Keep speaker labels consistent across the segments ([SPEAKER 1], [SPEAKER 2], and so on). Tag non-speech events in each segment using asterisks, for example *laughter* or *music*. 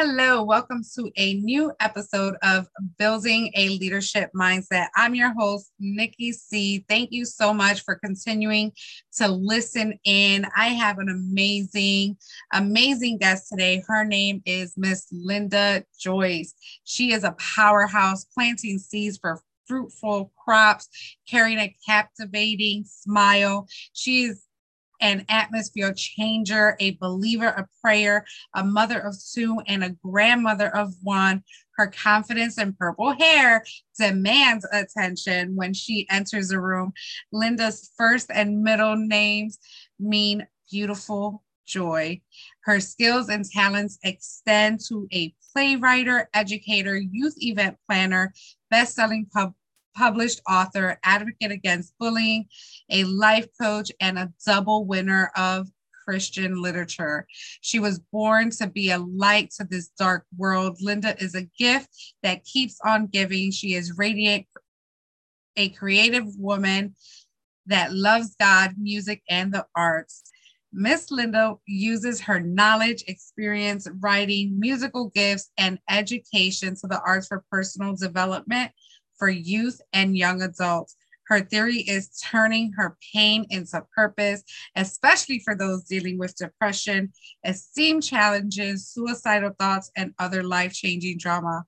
[SPEAKER 1] Hello, welcome to a new episode of Building a Leadership Mindset. I'm your host, Nikki C. Thank you so much for continuing to listen in. I have an amazing, amazing guest today. Her name is Miss Lynda Joice. She is a powerhouse planting seeds for fruitful crops, carrying a captivating smile. She is an atmosphere changer, a believer of prayer, a mother of two, and a grandmother of one. Her confidence and purple hair demands attention when she enters a room. Lynda's first and middle names mean beautiful joy. Her skills and talents extend to a playwright, educator, youth event planner, best-selling pub- published author, advocate against bullying, a life coach, and a double winner of Christian literature. She was born to be a light to this dark world. Lynda is a gift that keeps on giving. She is radiant, a creative woman that loves God, music, and the arts. Miss Lynda uses her knowledge, experience, writing, musical gifts, and education to the arts for personal development for youth and young adults. Her theory is turning her pain into purpose, especially for those dealing with depression, esteem challenges, suicidal thoughts, and other life changing drama.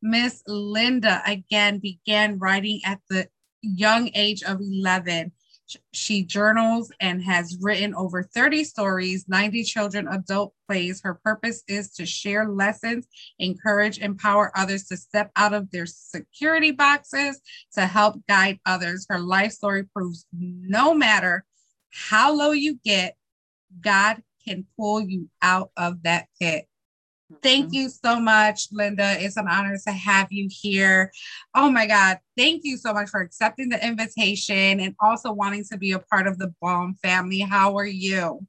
[SPEAKER 1] Miss Lynda again began writing at the young age of 11. She journals and has written over 30 stories, 90 children adult plays. Her purpose is to share lessons, encourage, empower others to step out of their security boxes to help guide others. Her life story proves no matter how low you get, God can pull you out of that pit. Thank you so much, Lynda. It's an honor to have you here. Oh my God. Thank you so much for accepting the invitation and also wanting to be a part of the Balm family. How are you?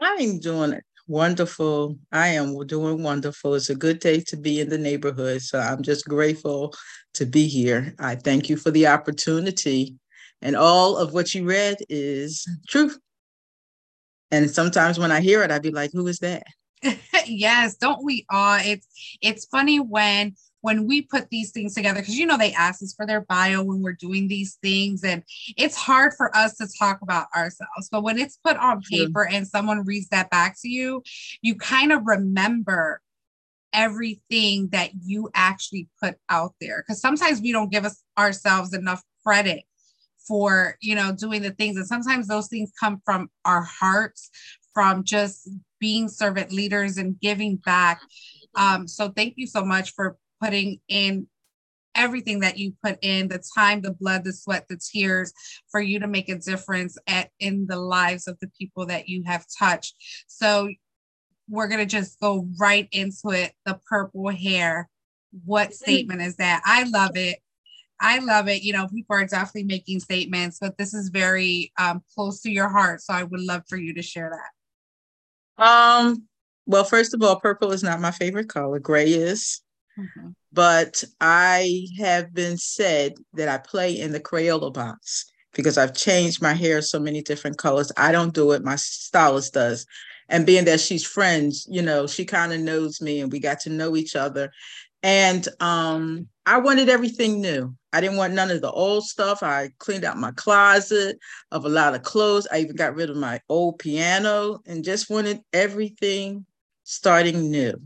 [SPEAKER 2] I'm doing wonderful. I am doing wonderful. It's a good day to be in the neighborhood. So I'm just grateful to be here. I thank you for the opportunity. And all of what you read is truth. And sometimes when I hear it, I'd be like, who is that? *laughs*
[SPEAKER 1] yes, don't we all? It's it's funny when when we put these things together because you know they ask us for their bio when we're doing these things and it's hard for us to talk about ourselves but when it's put on paper and someone reads that back to you you kind of remember everything that you actually put out there because sometimes we don't give us ourselves enough credit for you know doing the things and sometimes those things come from our hearts from just being servant leaders and giving back. Um, so thank you so much for putting in everything that you put in the time the blood the sweat the tears for you to make a difference at in the lives of the people that you have touched. So we're going to just go right into it the purple hair. What statement is that? I love it. I love it. You know people are definitely making statements but this is very um, close to your heart so i would love for you to share that
[SPEAKER 2] um, well, first of all, purple is not my favorite color. Gray is. Mm-hmm. But I have been said that I play in the Crayola box because I've changed my hair so many different colors. I don't do it, my stylist does. And being that she's friends, you know, she kind of knows me and we got to know each other. And um, I wanted everything new. I didn't want none of the old stuff. I cleaned out my closet of a lot of clothes. I even got rid of my old piano and just wanted everything starting new.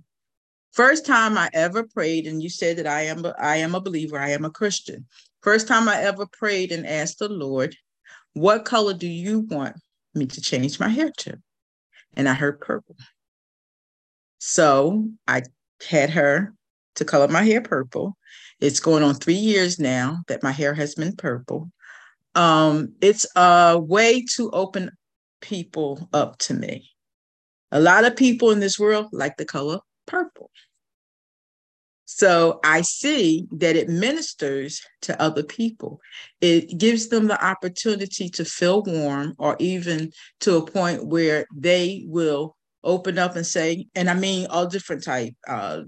[SPEAKER 2] First time I ever prayed, and you said that I am I am a believer, I am a Christian. First time I ever prayed and asked the Lord, what color do you want me to change my hair to? And I heard purple. So I had her to color my hair purple. It's going on three years now that my hair has been purple. Um, it's a way to open people up to me. A lot of people in this world like the color purple. So I see that it ministers to other people. It gives them the opportunity to feel warm or even to a point where they will open up and say, and I mean all different type, uh,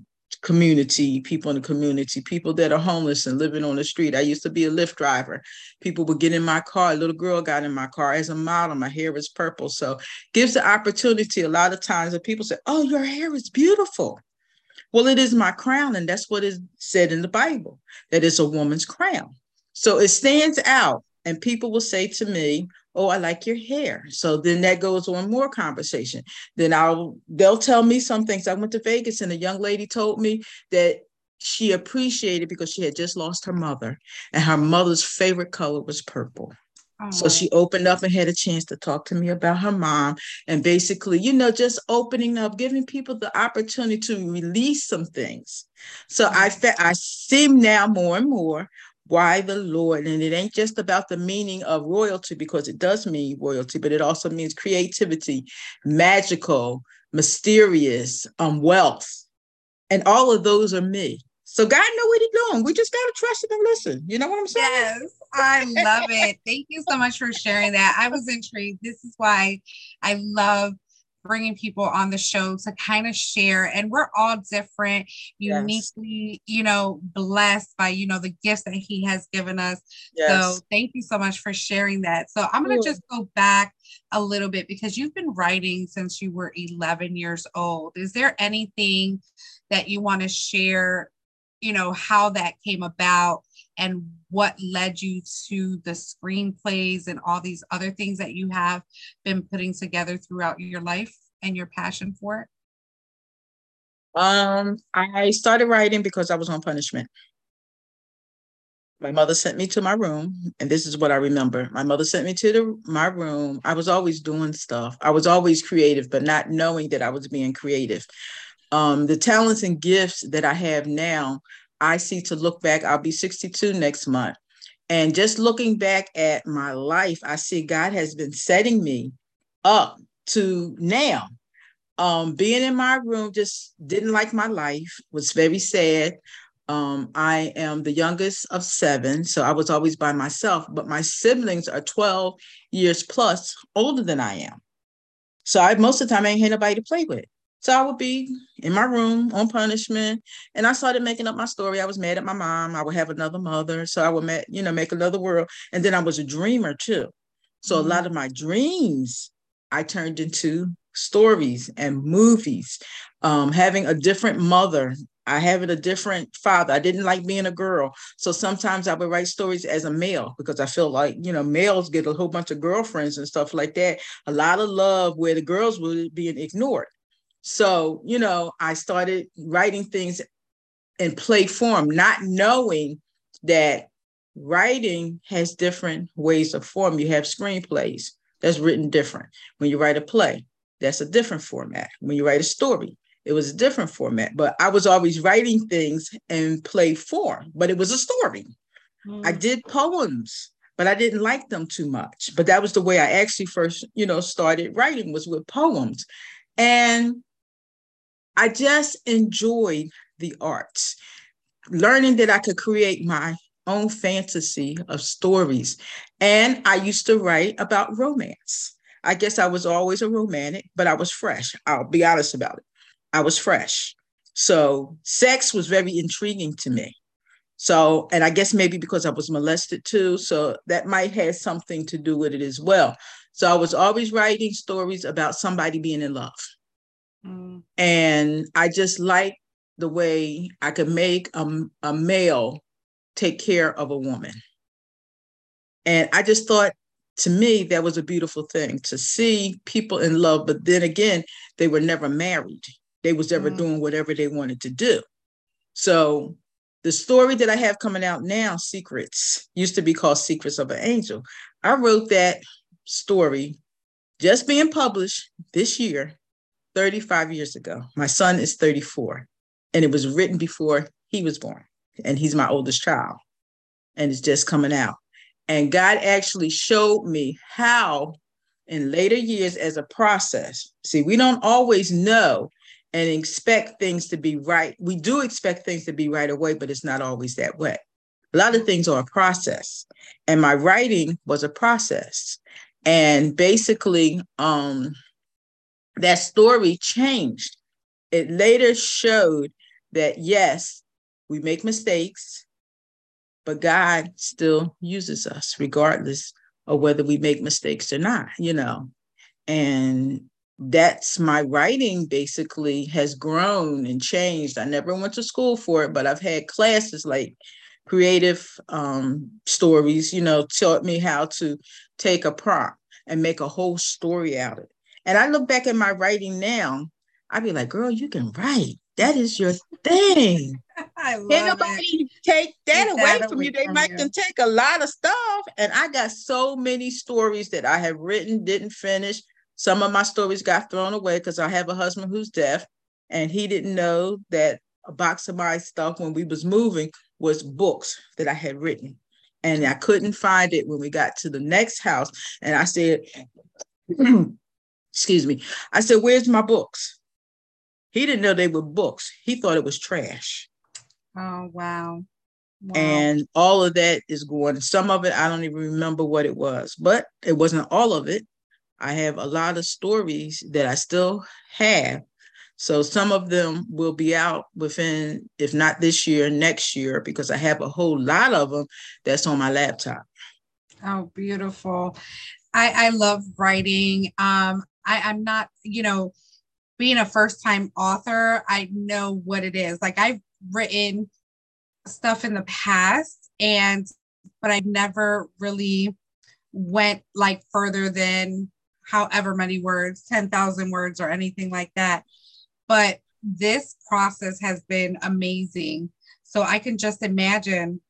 [SPEAKER 2] community, people in the community, people that are homeless and living on the street. I used to be a Lyft driver. People would get in my car. A little girl got in my car as a model. My hair is purple. So gives the opportunity a lot of times that people say, Oh, your hair is beautiful. Well, it is my crown, and that's what is said in the Bible that it's a woman's crown. So it stands out, and people will say to me, "Oh, I like your hair." So then that goes on more conversation. Then I'll they'll tell me some things. I went to Vegas, and a young lady told me that she appreciated because she had just lost her mother, and her mother's favorite color was purple. So she opened up and had a chance to talk to me about her mom and basically, you know, just opening up, giving people the opportunity to release some things. So I fe- I see now more and more why the Lord, and it ain't just about the meaning of royalty because it does mean royalty, but it also means creativity, magical, mysterious, um, wealth. And all of those are me. So God know what He's doing. We just gotta trust Him and listen. You know what I'm saying?
[SPEAKER 1] Yes, I love it. *laughs* Thank you so much for sharing that. I was intrigued. This is why I love bringing people on the show to kind of share and we're all different uniquely yes. you know blessed by you know the gifts that he has given us. Yes. so thank you so much for sharing that. So i'm going to just go back a little bit because you've been writing since you were 11 years old. Is there anything that you want to share you know how that came about and what led you to the screenplays and all these other things that you have been putting together throughout your life and your passion for it?
[SPEAKER 2] Um i started writing because i was on punishment. My mother sent me to my room and this is what i remember. My mother sent me to the, my room. I was always doing stuff. I was always creative but not knowing that i was being creative. Um, the talents and gifts that I have now, I see to look back. I'll be 62 next month. And just looking back at my life, I see God has been setting me up to now. Um, being in my room just didn't like my life, was very sad. Um, I am the youngest of seven, so I was always by myself, but my siblings are 12 years plus older than I am. So I most of the time I ain't had nobody to play with. So I would be in my room on punishment, and I started making up my story. I was mad at my mom. I would have another mother, so I would, you know, make another world. And then I was a dreamer too. So mm-hmm. a lot of my dreams I turned into stories and movies. Um, having a different mother, I having a different father. I didn't like being a girl, so sometimes I would write stories as a male because I feel like you know males get a whole bunch of girlfriends and stuff like that. A lot of love where the girls were being ignored. So, you know, I started writing things in play form, not knowing that writing has different ways of form. You have screenplays that's written different. When you write a play, that's a different format. When you write a story, it was a different format. But I was always writing things in play form, but it was a story. Mm. I did poems, but I didn't like them too much. But that was the way I actually first, you know, started writing was with poems. And I just enjoyed the arts, learning that I could create my own fantasy of stories. And I used to write about romance. I guess I was always a romantic, but I was fresh. I'll be honest about it. I was fresh. So sex was very intriguing to me. So, and I guess maybe because I was molested too. So that might have something to do with it as well. So I was always writing stories about somebody being in love. Mm. And I just like the way I could make a, a male take care of a woman. And I just thought to me that was a beautiful thing to see people in love, but then again, they were never married. They was ever mm. doing whatever they wanted to do. So the story that I have coming out now, Secrets, used to be called Secrets of an Angel. I wrote that story just being published this year 35 years ago. My son is 34, and it was written before he was born, and he's my oldest child, and it's just coming out. And God actually showed me how, in later years, as a process, see, we don't always know and expect things to be right. We do expect things to be right away, but it's not always that way. A lot of things are a process, and my writing was a process. And basically, um, that story changed. It later showed that yes, we make mistakes, but God still uses us regardless of whether we make mistakes or not, you know. And that's my writing basically has grown and changed. I never went to school for it, but I've had classes like creative um, stories, you know, taught me how to take a prop and make a whole story out of it. And I look back at my writing now, I'd be like, girl, you can write. That is your thing. *laughs* I love Can't nobody take that away that from you. They from might you. can take a lot of stuff. And I got so many stories that I have written, didn't finish. Some of my stories got thrown away because I have a husband who's deaf, and he didn't know that a box of my stuff when we was moving was books that I had written. And I couldn't find it when we got to the next house. And I said, *clears throat* excuse me, I said, Where's my books? He didn't know they were books. He thought it was trash.
[SPEAKER 1] Oh, wow. wow.
[SPEAKER 2] And all of that is going. Some of it, I don't even remember what it was, but it wasn't all of it. I have a lot of stories that I still have. So some of them will be out within, if not this year, next year, because I have a whole lot of them that's on my laptop.
[SPEAKER 1] Oh, beautiful. I, I love writing. Um, I, I'm not, you know, being a first time author, I know what it is. Like I've written stuff in the past and but I've never really went like further than however many words, 10,000 words or anything like that. But this process has been amazing. So I can just imagine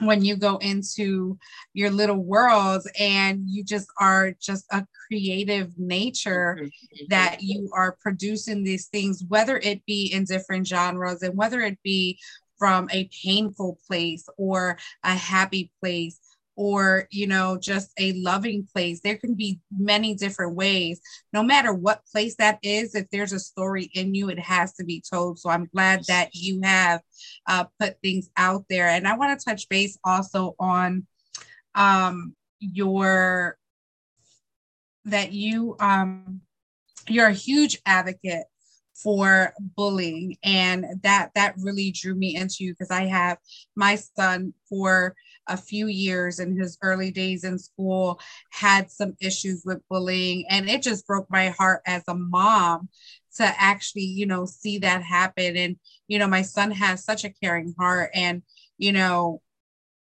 [SPEAKER 1] when you go into your little world and you just are just a creative nature mm-hmm. that you are producing these things whether it be in different genres and whether it be from a painful place or a happy place or you know just a loving place. There can be many different ways. No matter what place that is if there's a story in you it has to be told. So i'm glad that you have uh, put things out there. And i want to touch base also on um, your that you um, you're a huge advocate for bullying. And that that really drew me into you because i have my son for a few years in his early days in school had some issues with bullying and it just broke my heart as a mom to actually you know see that happen. And you know my son has such a caring heart and you know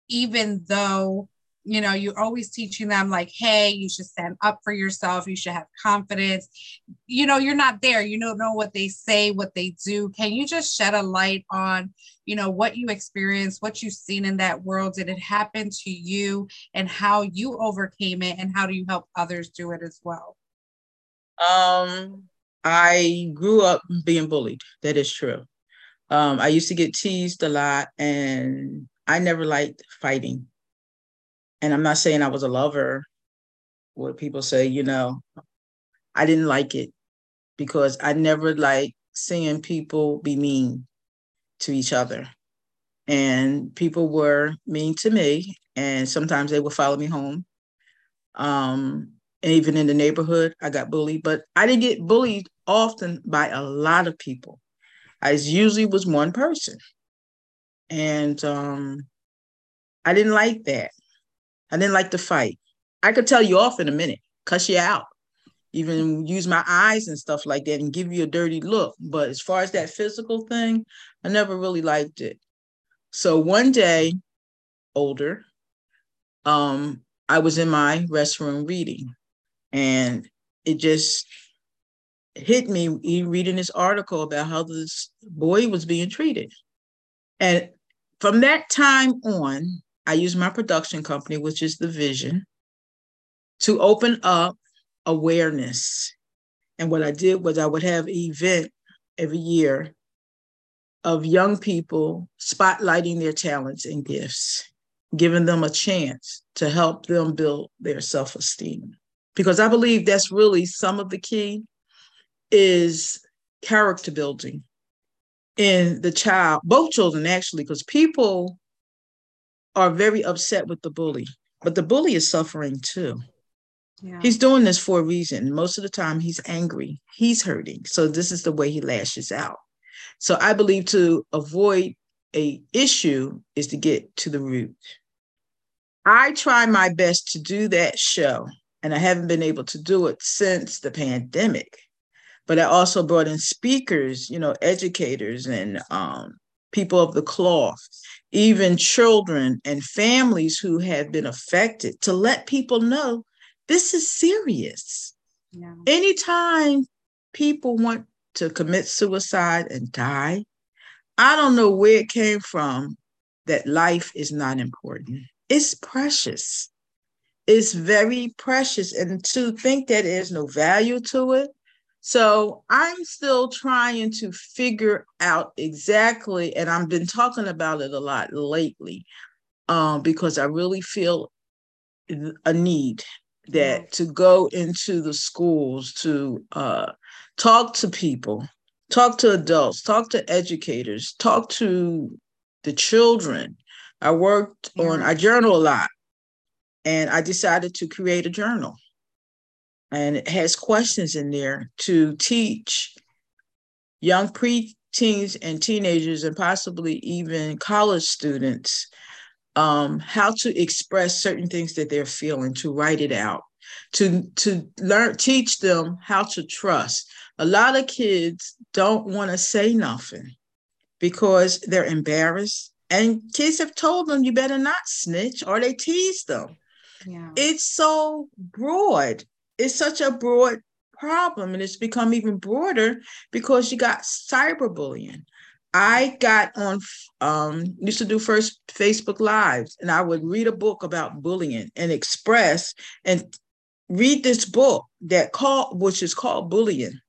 [SPEAKER 1] even though you know you're always teaching them like hey you should stand up for yourself. You should have confidence. You know you're not there. You don't know what they say what they do. Can you just shed a light on you know what you experienced what you've seen in that world? Did it happen to you? And how you overcame it and how do you help others do it as well?
[SPEAKER 2] Um i grew up being bullied. That is true. Um i used to get teased a lot and i never liked fighting and I'm not saying I was a lover, what people say, you know, I didn't like it because I never like seeing people be mean to each other. And people were mean to me, and sometimes they would follow me home. Um, and even in the neighborhood, I got bullied, but I didn't get bullied often by a lot of people. I usually was one person. And um, I didn't like that. I didn't like to fight. I could tell you off in a minute, cuss you out, even use my eyes and stuff like that and give you a dirty look. But as far as that physical thing, I never really liked it. So one day, older, um, I was in my restroom reading, and it just hit me reading this article about how this boy was being treated. And from that time on, I use my production company, which is the Vision, to open up awareness. And what I did was I would have an event every year of young people spotlighting their talents and gifts, giving them a chance to help them build their self-esteem. Because I believe that's really some of the key is character building in the child, both children actually, because people are very upset with the bully, but the bully is suffering too. Yeah. He's doing this for a reason. Most of the time, he's angry, he's hurting. So, this is the way he lashes out. So, I believe to avoid a issue is to get to the root. I try my best to do that show, and I haven't been able to do it since the pandemic but I also brought in speakers, you know, educators and um, people of the cloth, even children and families who have been affected to let people know this is serious. Yeah. Anytime people want to commit suicide and die, I don't know where it came from that life is not important. It's precious. It's very precious. And to think that there's no value to it. So I'm still trying to figure out exactly, and I've been talking about it a lot lately, um, because I really feel a need that to go into the schools to uh, talk to people, talk to adults, talk to educators, talk to the children. I worked yeah. on, I journal a lot, and I decided to create a journal. And it has questions in there to teach young preteens and teenagers, and possibly even college students, um, how to express certain things that they're feeling, to write it out, to to learn, teach them how to trust. A lot of kids don't want to say nothing because they're embarrassed. And kids have told them you better not snitch or they tease them. Yeah. It's so broad. It's such a broad problem and it's become even broader because you got cyberbullying. I got on um used to do first Facebook lives and I would read a book about bullying and express and read this book that called which is called bullying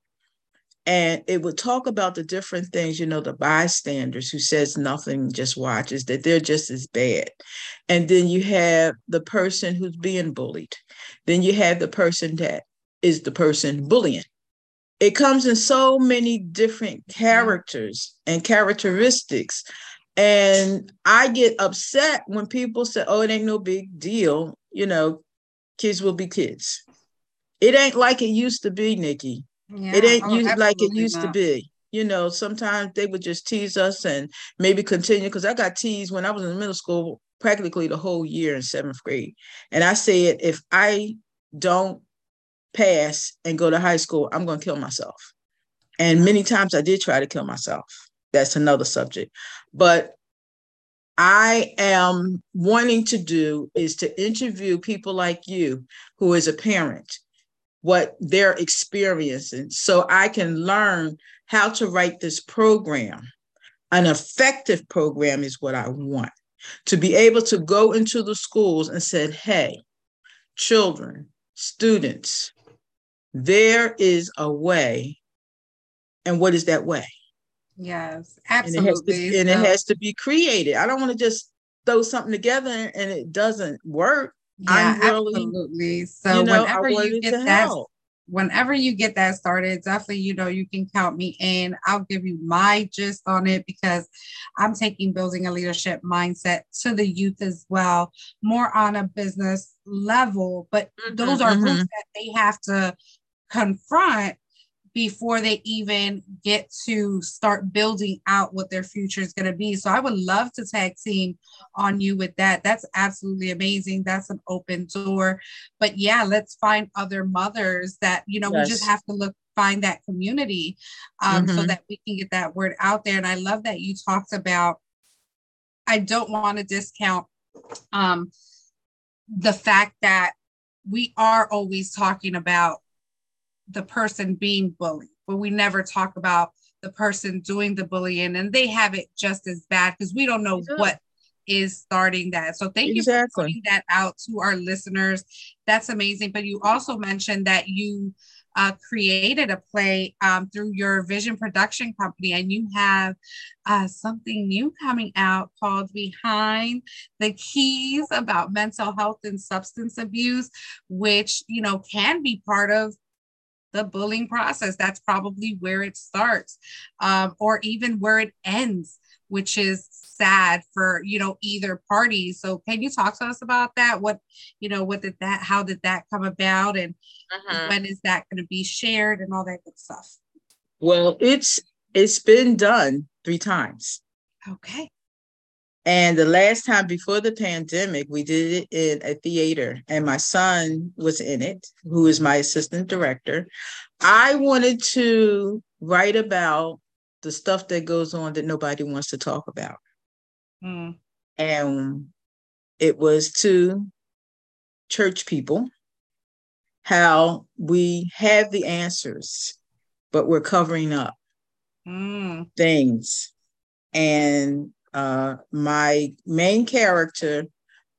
[SPEAKER 2] and it would talk about the different things you know the bystanders who says nothing just watches that they're just as bad. And then you have the person who's being bullied. Then you have the person that is the person bullying. It comes in so many different characters and characteristics. And i get upset when people say oh it ain't no big deal you know kids will be kids. It ain't like it used to be nikki yeah. It ain't oh, used like it used not. to be. You know, sometimes they would just tease us and maybe continue because I got teased when I was in middle school practically the whole year in seventh grade. And I said, if I don't pass and go to high school, I'm going to kill myself. And many times I did try to kill myself. That's another subject. But I am wanting to do is to interview people like you who is a parent what they're experiencing so I can learn how to write this program. An effective program is what I want to be able to go into the schools and said, hey, children, students, there is a way. And what is that way?
[SPEAKER 1] Yes, absolutely.
[SPEAKER 2] And, it has, to, and it has to be created. I don't want to just throw something together and it doesn't work.
[SPEAKER 1] Yeah, really, absolutely. So you know, whenever you get that, help. whenever you get that started, definitely, you know, you can count me in. I'll give you my gist on it because I'm taking building a leadership mindset to the youth as well, more on a business level. But mm-hmm, those are mm-hmm. roots that they have to confront before they even get to start building out what their future is going to be. So I would love to tag team on you with that. That's absolutely amazing. That's an open door. But yeah, let's find other mothers that, you know, yes. we just have to look find that community um, mm-hmm. so that we can get that word out there. And I love that you talked about, I don't want to discount um, the fact that we are always talking about the person being bullied, but we never talk about the person doing the bullying and they have it just as bad because we don't know yeah. what is starting that. So thank exactly. you for pointing that out to our listeners. That's amazing. But you also mentioned that you uh, created a play um, through your Vision Production Company, and you have uh, something new coming out called Behind the Keys about mental health and substance abuse, which you know can be part of the bullying process. That's probably where it starts, um, or even where it ends, which is sad for you know either party. So can you talk to us about that? What you know, what did that? How did that come about, and uh-huh. when is that going to be shared, and all that good stuff?
[SPEAKER 2] Well, it's it's been done three times.
[SPEAKER 1] Okay.
[SPEAKER 2] And the last time before the pandemic, we did it in a theater, and my son was in it, who is my assistant director. I wanted to write about the stuff that goes on that nobody wants to talk about. Mm. And it was to church people how we have the answers, but we're covering up mm. things. And uh, my main character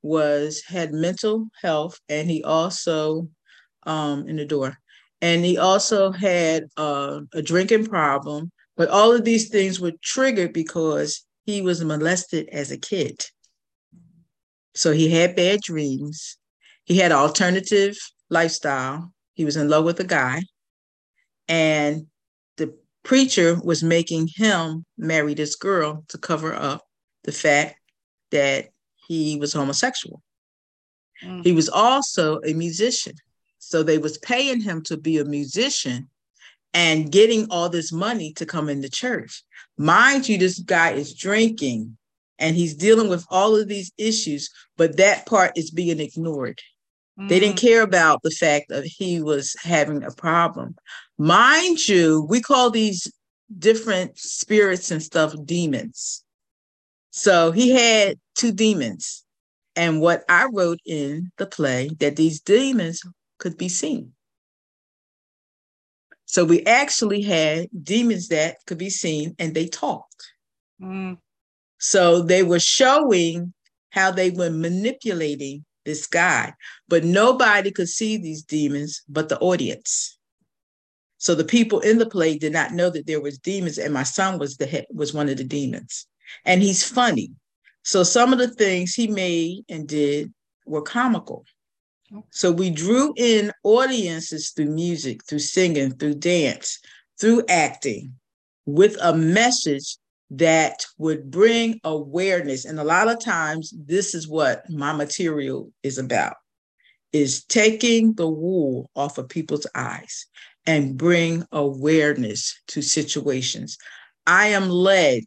[SPEAKER 2] was had mental health, and he also um, in the door, and he also had uh, a drinking problem. But all of these things were triggered because he was molested as a kid. So he had bad dreams. He had alternative lifestyle. He was in love with a guy. And the preacher was making him marry this girl to cover up the fact that he was homosexual. Mm. He was also a musician. So they was paying him to be a musician and getting all this money to come into church. Mind you, this guy is drinking and he's dealing with all of these issues, but that part is being ignored. Mm. They didn't mm. care about the fact that he was having a problem. Mind you, we call these different spirits and stuff demons. So he had two demons. And what I wrote in the play that these demons could be seen. So we actually had demons that could be seen and they talked. Mm. So they were showing how they were manipulating this guy, but nobody could see these demons but the audience. So the people in the play did not know that there was demons, and my son was the head, was one of the demons, and he's funny. So some of the things he made and did were comical. So we drew in audiences through music, through singing, through dance, through acting, with a message that would bring awareness. And a lot of times, this is what my material is about is taking the wool off of people's eyes and bring awareness to situations. I am led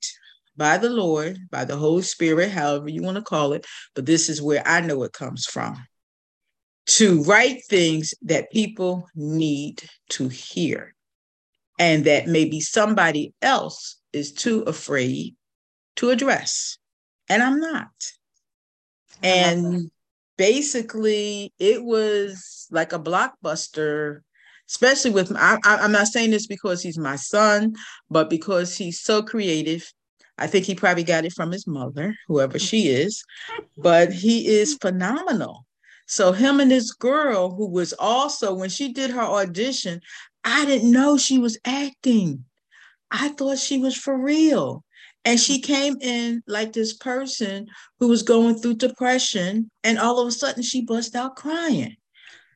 [SPEAKER 2] by the Lord, by the Holy Spirit, however you want to call it, but this is where I know it comes from to write things that people need to hear and that maybe somebody else is too afraid to address. And I'm not. And basically, it was like a blockbuster, especially with, I, I'm not saying this because he's my son, but because he's so creative. I think he probably got it from his mother, whoever mm-hmm. she is, but he is mm-hmm. phenomenal. So him and this girl who was also when she did her audition, I didn't know she was acting. I thought she was for real. And she mm-hmm. came in like this person who was going through depression, and all of a sudden she bust out crying.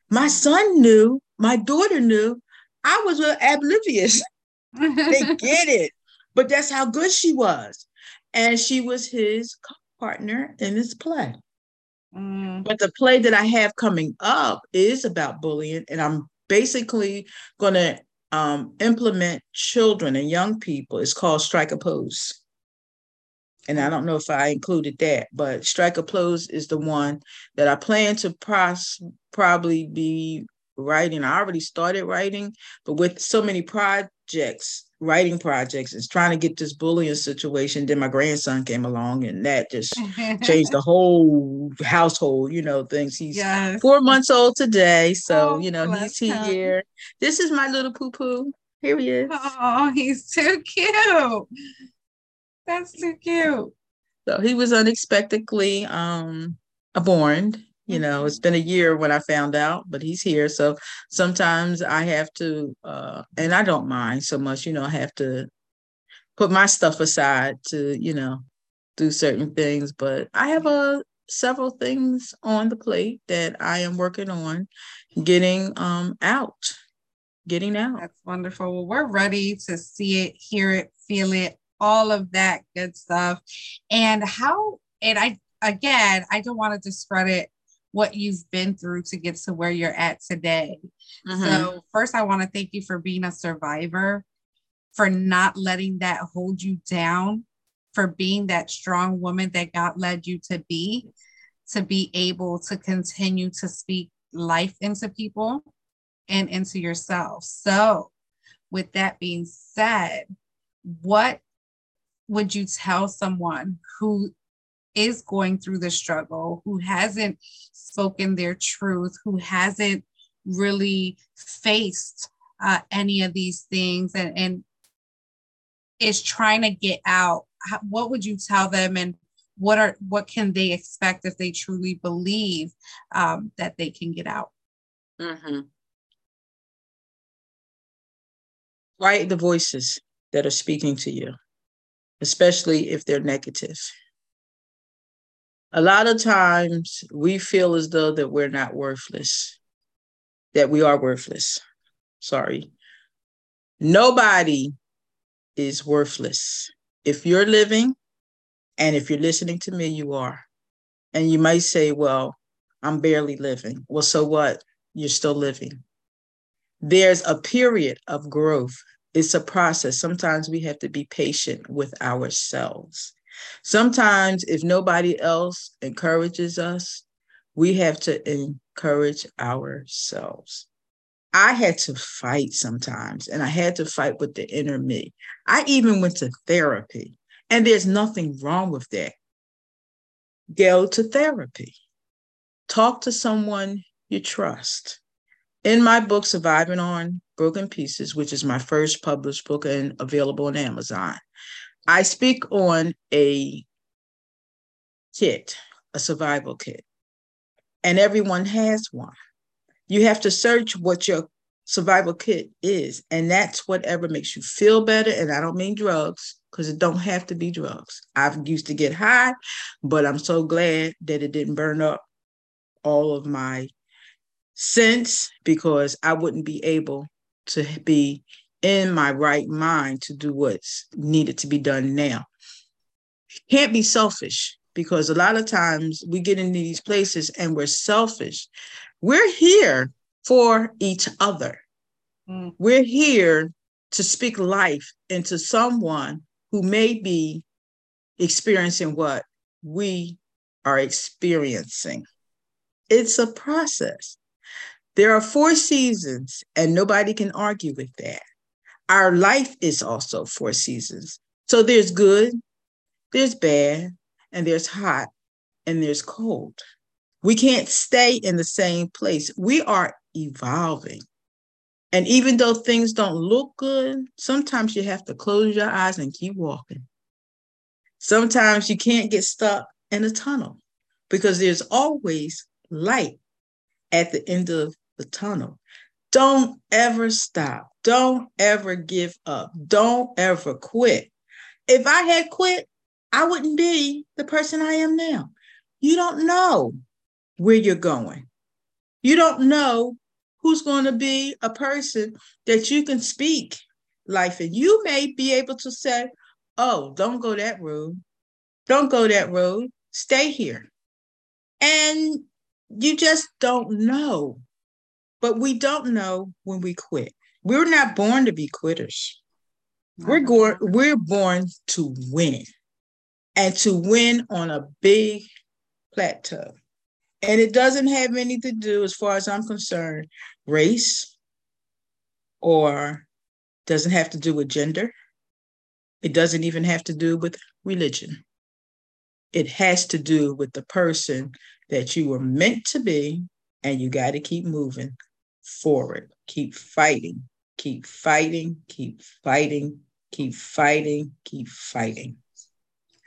[SPEAKER 2] My son knew, my daughter knew, I was oblivious. *laughs* they get it, but that's how good she was. And she was his partner in this play. Mm. But the play that I have coming up is about bullying, and I'm basically going to um, implement children and young people. It's called Strike a Pose. And I don't know if I included that, but Strike a Pose is the one that I plan to pros- probably be writing. I already started writing, but with so many projects, writing projects, is trying to get this bullying situation. Then my grandson came along, and that just *laughs* changed the whole household. You know, things. He's yes. four months old today, so oh, you know he's here. This is my little poo poo. Here he is.
[SPEAKER 1] Oh, he's too cute. That's too cute.
[SPEAKER 2] So he was unexpectedly um born you know it's been a year when i found out but he's here. So sometimes i have to uh and i don't mind so much you know i have to put my stuff aside to you know do certain things but i have a uh, several things on the plate that i am working on getting um out getting out.
[SPEAKER 1] That's wonderful. Well we're ready to see it hear it feel it all of that good stuff. And how and i again i don't want to discredit what you've been through to get to where you're at today. Mm-hmm. So, first, I want to thank you for being a survivor, for not letting that hold you down, for being that strong woman that God led you to be, to be able to continue to speak life into people and into yourself. So, with that being said, what would you tell someone who is going through the struggle, who hasn't spoken their truth, who hasn't really faced uh, any of these things and, and is trying to get out? How, what would you tell them and what are what can they expect if they truly believe um, that they can get out? Mm-hmm.
[SPEAKER 2] Quiet the voices that are speaking to you, especially if they're negative. A lot of times we feel as though that we're not worthless, that we are worthless. Sorry. Nobody is worthless. If you're living, and if you're listening to me, you are. And you might say, well, I'm barely living. Well, so what? You're still living. There's a period of growth it's a process. Sometimes we have to be patient with ourselves. Sometimes, if nobody else encourages us, we have to encourage ourselves. I had to fight sometimes, and I had to fight with the inner me. I even went to therapy, and there's nothing wrong with that. Go to therapy, talk to someone you trust. In my book, Surviving on Broken Pieces, which is my first published book and available on Amazon, I speak on a kit, a survival kit, and everyone has one. You have to search what your survival kit is, and that's whatever makes you feel better. And I don't mean drugs because it don't have to be drugs. I've used to get high, but I'm so glad that it didn't burn up all of my sense because I wouldn't be able to be in my right mind to do what's needed to be done now. Can't be selfish because a lot of times we get into these places and we're selfish. We're here for each other. Mm. We're here to speak life into someone who may be experiencing what we are experiencing. It's a process. There are four seasons, and nobody can argue with that. Our life is also four seasons. So there's good, there's bad, and there's hot, and there's cold. We can't stay in the same place. We are evolving. And even though things don't look good, sometimes you have to close your eyes and keep walking. Sometimes you can't get stuck in a tunnel because there's always light at the end of the tunnel. Don't ever stop. Don't ever give up. Don't ever quit. If I had quit, I wouldn't be the person I am now. You don't know where you're going. You don't know who's going to be a person that you can speak life in. You may be able to say, Oh, don't go that road. Don't go that road. Stay here. And you just don't know but we don't know when we quit. We're not born to be quitters. We're going, we're born to win and to win on a big plateau. And it doesn't have anything to do, as far as I'm concerned, race or doesn't have to do with gender. It doesn't even have to do with religion. It has to do with the person that you were meant to be, and you got to keep moving forward. Keep fighting, keep fighting, keep fighting, keep fighting, keep fighting.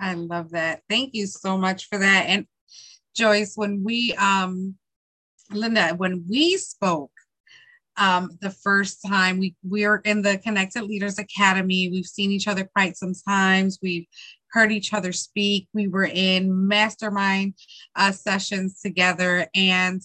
[SPEAKER 1] I love that. Thank you so much for that. And Joice, when we um Lynda, when we spoke um the first time we we're in the Connected Leaders Academy, we've seen each other quite sometimes. We've heard each other speak. We were in mastermind uh, sessions together and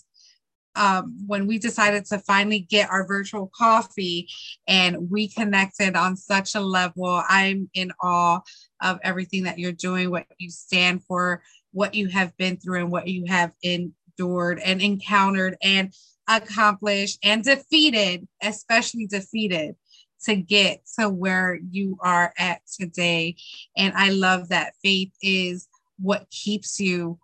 [SPEAKER 1] um, when we decided to finally get our virtual coffee and we connected on such a level. I'm in awe of everything that you're doing, what you stand for, what you have been through, and what you have endured and encountered and accomplished and defeated, especially defeated to get to where you are at today. And I love that faith is what keeps you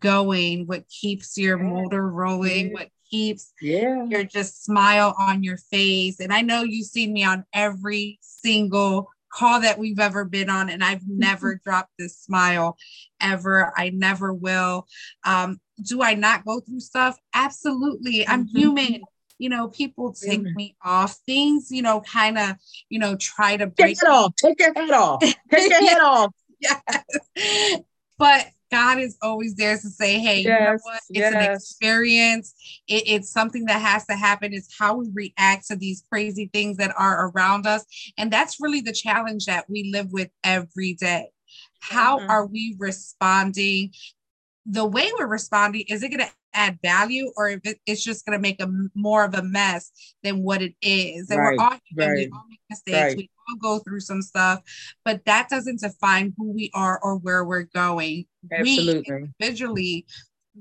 [SPEAKER 1] going, what keeps your motor rolling, what keeps
[SPEAKER 2] yeah.
[SPEAKER 1] your just smile on your face. And I know you've seen me on every single call that we've ever been on, and I've *laughs* never dropped this smile ever. I never will. Um, do I not go through stuff? Absolutely. I'm mm-hmm. human. You know, people take mm-hmm. me off. Things, you know, kind of, you know, try to break
[SPEAKER 2] Take it off. Take your head off. Take your *laughs* head off.
[SPEAKER 1] Yes. But God is always there to say, hey, yes, you know what? It's yes. an experience. It, it's something that has to happen. It's how we react to these crazy things that are around us. And that's really the challenge that we live with every day. How mm-hmm. are we responding? The way we're responding, is it going to add value or if it, it's just going to make a more of a mess than what it is? And right, we're all human, right, we all make mistakes. Right. We all go through some stuff, but that doesn't define who we are or where we're going.
[SPEAKER 2] Absolutely.
[SPEAKER 1] We individually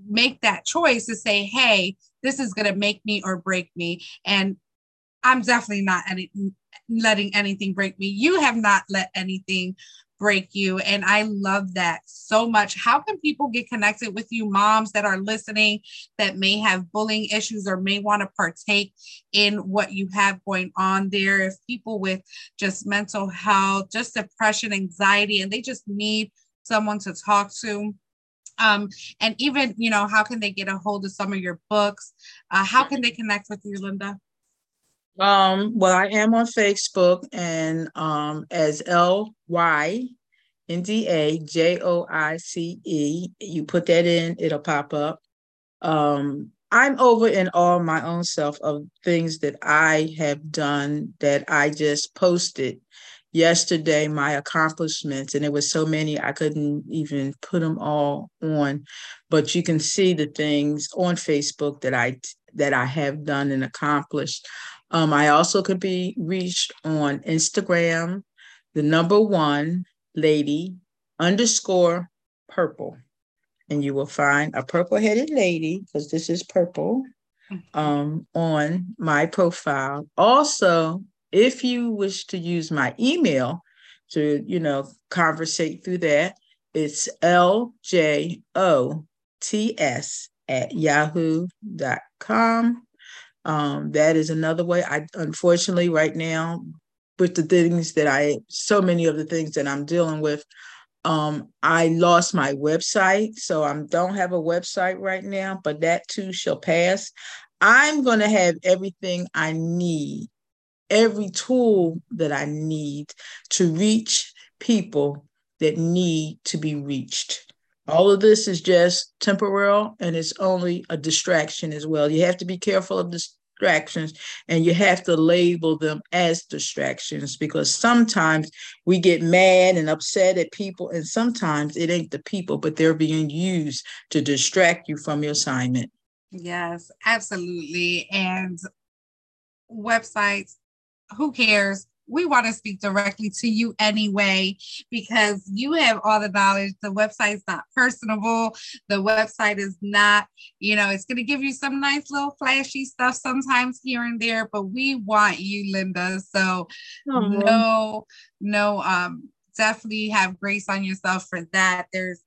[SPEAKER 1] make that choice to say, hey, this is going to make me or break me. And I'm definitely not any, letting anything break me. You have not let anything break you. And I love that so much. How can people get connected with you, moms that are listening that may have bullying issues or may want to partake in what you have going on there? If people with just mental health, just depression, anxiety, and they just need someone to talk to. Um, and even, you know, how can they get a hold of some of your books? Uh, how can they connect with you, Lynda?
[SPEAKER 2] Um, well, I am on Facebook and um as L Y N D A J O I C E. You put that in, it'll pop up. Um, I'm over in all my own self of things that I have done that I just posted yesterday my accomplishments and there was so many i couldn't even put them all on but you can see the things on facebook that i that i have done and accomplished um, I also could be reached on Instagram, the number one lady underscore purple. And you will find a purple headed lady, because this is purple, mm-hmm. um, on my profile. Also, if you wish to use my email to, you know, conversate through that, it's ljots at yahoo.com. Um, that is another way. I unfortunately right now, with the things that I, so many of the things that I'm dealing with, um, I lost my website, so I don't have a website right now. But that too shall pass. I'm going to have everything I need, every tool that I need to reach people that need to be reached. All of this is just temporal and it's only a distraction as well. You have to be careful of this distractions and you have to label them as distractions because sometimes we get mad and upset at people and sometimes it ain't the people but they're being used to distract you from your assignment.
[SPEAKER 1] Yes absolutely. And websites who cares we want to speak directly to you anyway because you have all the knowledge. The website's not personable. The website is not, you know, it's going to give you some nice little flashy stuff sometimes here and there, but we want you, Lynda. So Aww. no, no, um, definitely have grace on yourself for that. There's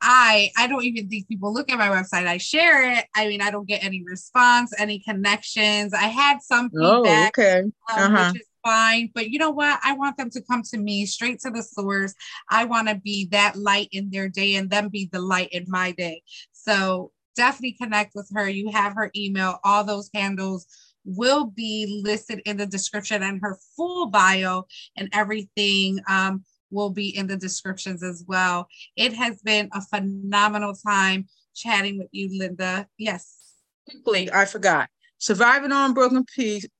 [SPEAKER 1] I I don't even think people look at my website. I share it. I mean, I don't get any response, any connections. I had some oh, feedback,
[SPEAKER 2] oh, okay. uh-huh.
[SPEAKER 1] um, which is fine. But you know what? I want them to come to me straight to the source. I want to be that light in their day and them be the light in my day. So definitely connect with her. You have her email, all those handles will be listed in the description and her full bio and everything um, will be in the descriptions as well. It has been a phenomenal time chatting with you, Lynda. Yes.
[SPEAKER 2] Quickly, I forgot. Surviving on Broken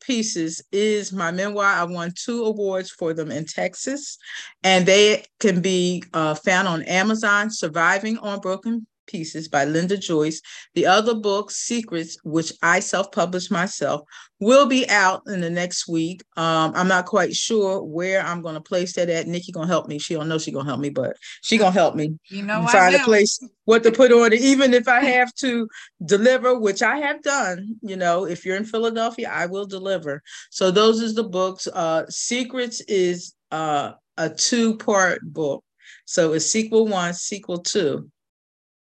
[SPEAKER 2] Pieces is my memoir. I won two awards for them in Texas, and they can be uh, found on Amazon. Surviving on Broken Pieces by Lynda Joice. The other book, Secrets, which I self published myself, will be out in the next week. Um, I'm not quite sure where I'm going to place that at. Nikki gonna help me. She don't know she gonna help me, but she gonna help me.
[SPEAKER 1] You know,
[SPEAKER 2] find a place what to put on it. Even if I *laughs* have to deliver, which I have done. You know, if you're in Philadelphia, I will deliver. So those is the books. Uh, Secrets is uh, a two part book. So it's sequel one, sequel two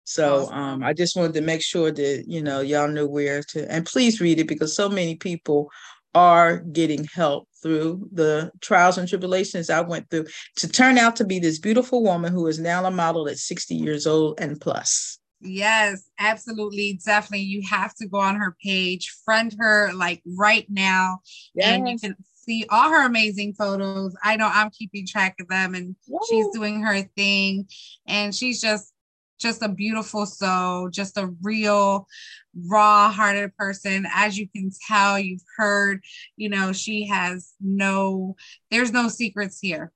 [SPEAKER 2] So um, I just wanted to make sure that you know y'all knew where to, and please read it because so many people are getting help through the trials and tribulations I went through to turn out to be this beautiful woman who is now a model at 60 years old and plus.
[SPEAKER 1] Yes, absolutely. Definitely. You have to go on her page, friend her like right now, yes. and you can see all her amazing photos. I know I'm keeping track of them, and Woo. she's doing her thing, and she's just just a beautiful soul, just a real raw hearted person. As you can tell, you've heard, you know, she has no, there's no secrets here.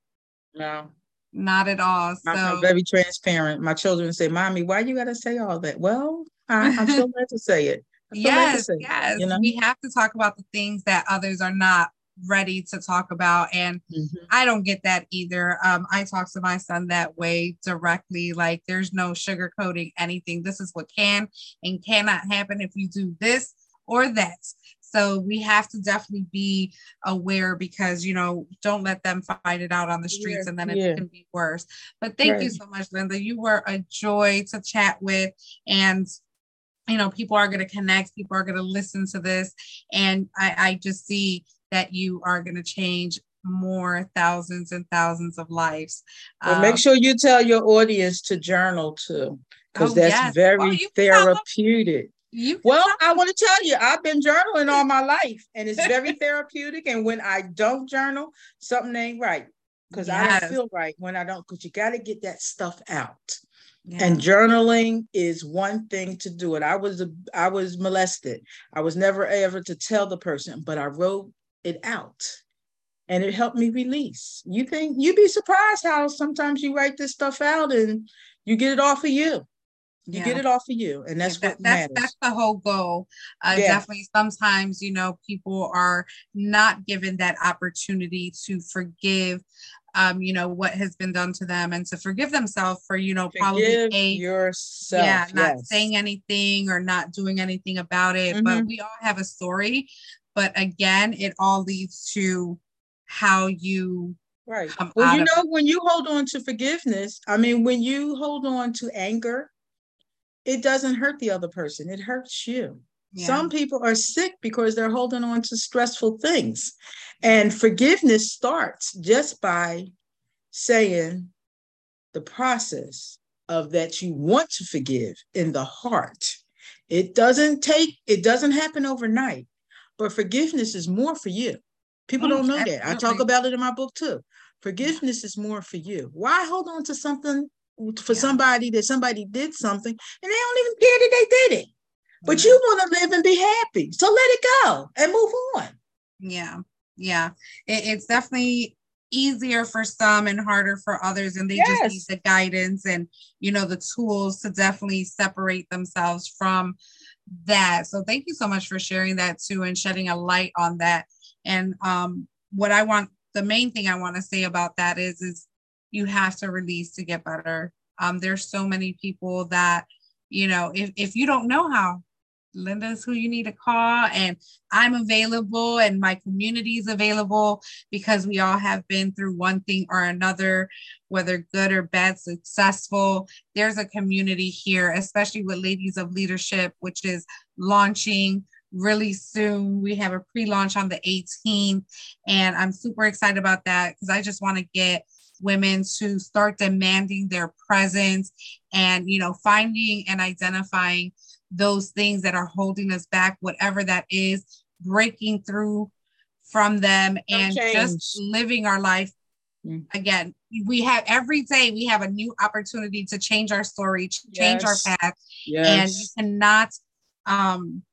[SPEAKER 2] No.
[SPEAKER 1] Not at all. So
[SPEAKER 2] I'm very transparent. My children say, Mommy, why you gotta say all that? Well, I, am so *laughs* glad to say it.
[SPEAKER 1] Yes, yes. It, you know? We have to talk about the things that others are not ready to talk about. And mm-hmm. I don't get that either. Um, I talk to my son that way directly. Like there's no sugarcoating anything. This is what can and cannot happen if you do this or that. So we have to definitely be aware because you know, don't let them find it out on the streets yeah, and then it yeah. can be worse. But thank right. you so much, Lynda. You were a joy to chat with and you know people are going to connect people are going to listen to this and I, I just see that you are going to change more thousands and thousands of lives.
[SPEAKER 2] Well, um, make sure you tell your audience to journal too, because oh, that's yes. very well, therapeutic. well, I want to tell you, I've been journaling all my life, and it's very *laughs* therapeutic. And when I don't journal, something ain't right because yes. I don't feel right when I don't. Because you got to get that stuff out. Yeah. And journaling is one thing to do it. I was a, I was molested. I was never ever to tell the person, but I wrote it out and it helped me release. You think you'd be surprised how sometimes you write this stuff out and you get it off of you. You yeah. get it off of you, and that's yeah, what
[SPEAKER 1] that's,
[SPEAKER 2] matters.
[SPEAKER 1] That's the whole goal. Uh, yeah. Definitely, sometimes you know people are not given that opportunity to forgive um, you know, what has been done to them and to forgive themselves for, you know, forgive probably a,
[SPEAKER 2] yourself.
[SPEAKER 1] Yeah, not yes. saying anything or not doing anything about it. Mm-hmm. But we all have a story. But again, it all leads to how you
[SPEAKER 2] right. well, you know, when you hold on to forgiveness, I mean, when you hold on to anger, it doesn't hurt the other person, it hurts you. Yeah. Some people are sick because they're holding on to stressful things. And forgiveness starts just by saying the process of that you want to forgive in the heart. It doesn't take, it doesn't happen overnight. But forgiveness is more for you. People don't know absolutely. that. I talk about it in my book too. Forgiveness is more for you. Why hold on to something for yeah. somebody that somebody did something and they don't even care that they did it? But mm-hmm. you want to live and be happy. So let it go and move on.
[SPEAKER 1] Yeah. Yeah. It, it's definitely easier for some and harder for others and they yes. just need the guidance and you know the tools to definitely separate themselves from that. So thank you so much for sharing that too and shedding a light on that. And um, what I want, the main thing I want to say about that is, is you have to release to get better. Um, there's so many people that, you know, if, if you don't know how, Lynda's who you need to call, and I'm available, and my community is available because we all have been through one thing or another, whether good or bad, successful. There's a community here, especially with Ladies of Leadership, which is launching really soon. We have a pre launch on the 18th, and I'm super excited about that because I just want to get women to start demanding their presence and you know finding and identifying those things that are holding us back, whatever that is, breaking through from them and just living our life mm. again we have every day we have a new opportunity to change our story change yes. our path yes. and you cannot um,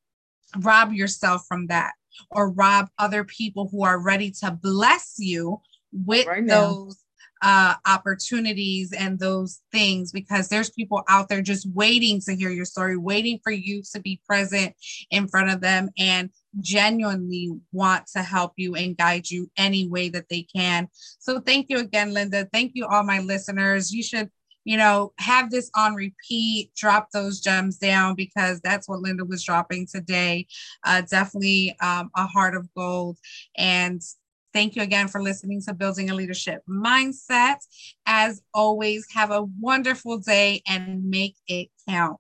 [SPEAKER 1] rob yourself from that or rob other people who are ready to bless you with right those uh, opportunities and those things because there's people out there just waiting to hear your story, waiting for you to be present in front of them and genuinely want to help you and guide you any way that they can. So thank you again, Lynda. Thank you, all my listeners. You should you know, have this on repeat, drop those gems down because that's what Lynda was dropping today. Uh, definitely um, a heart of gold. And Thank you again for listening to Building a Leadership Mindset. As always, have a wonderful day and make it count.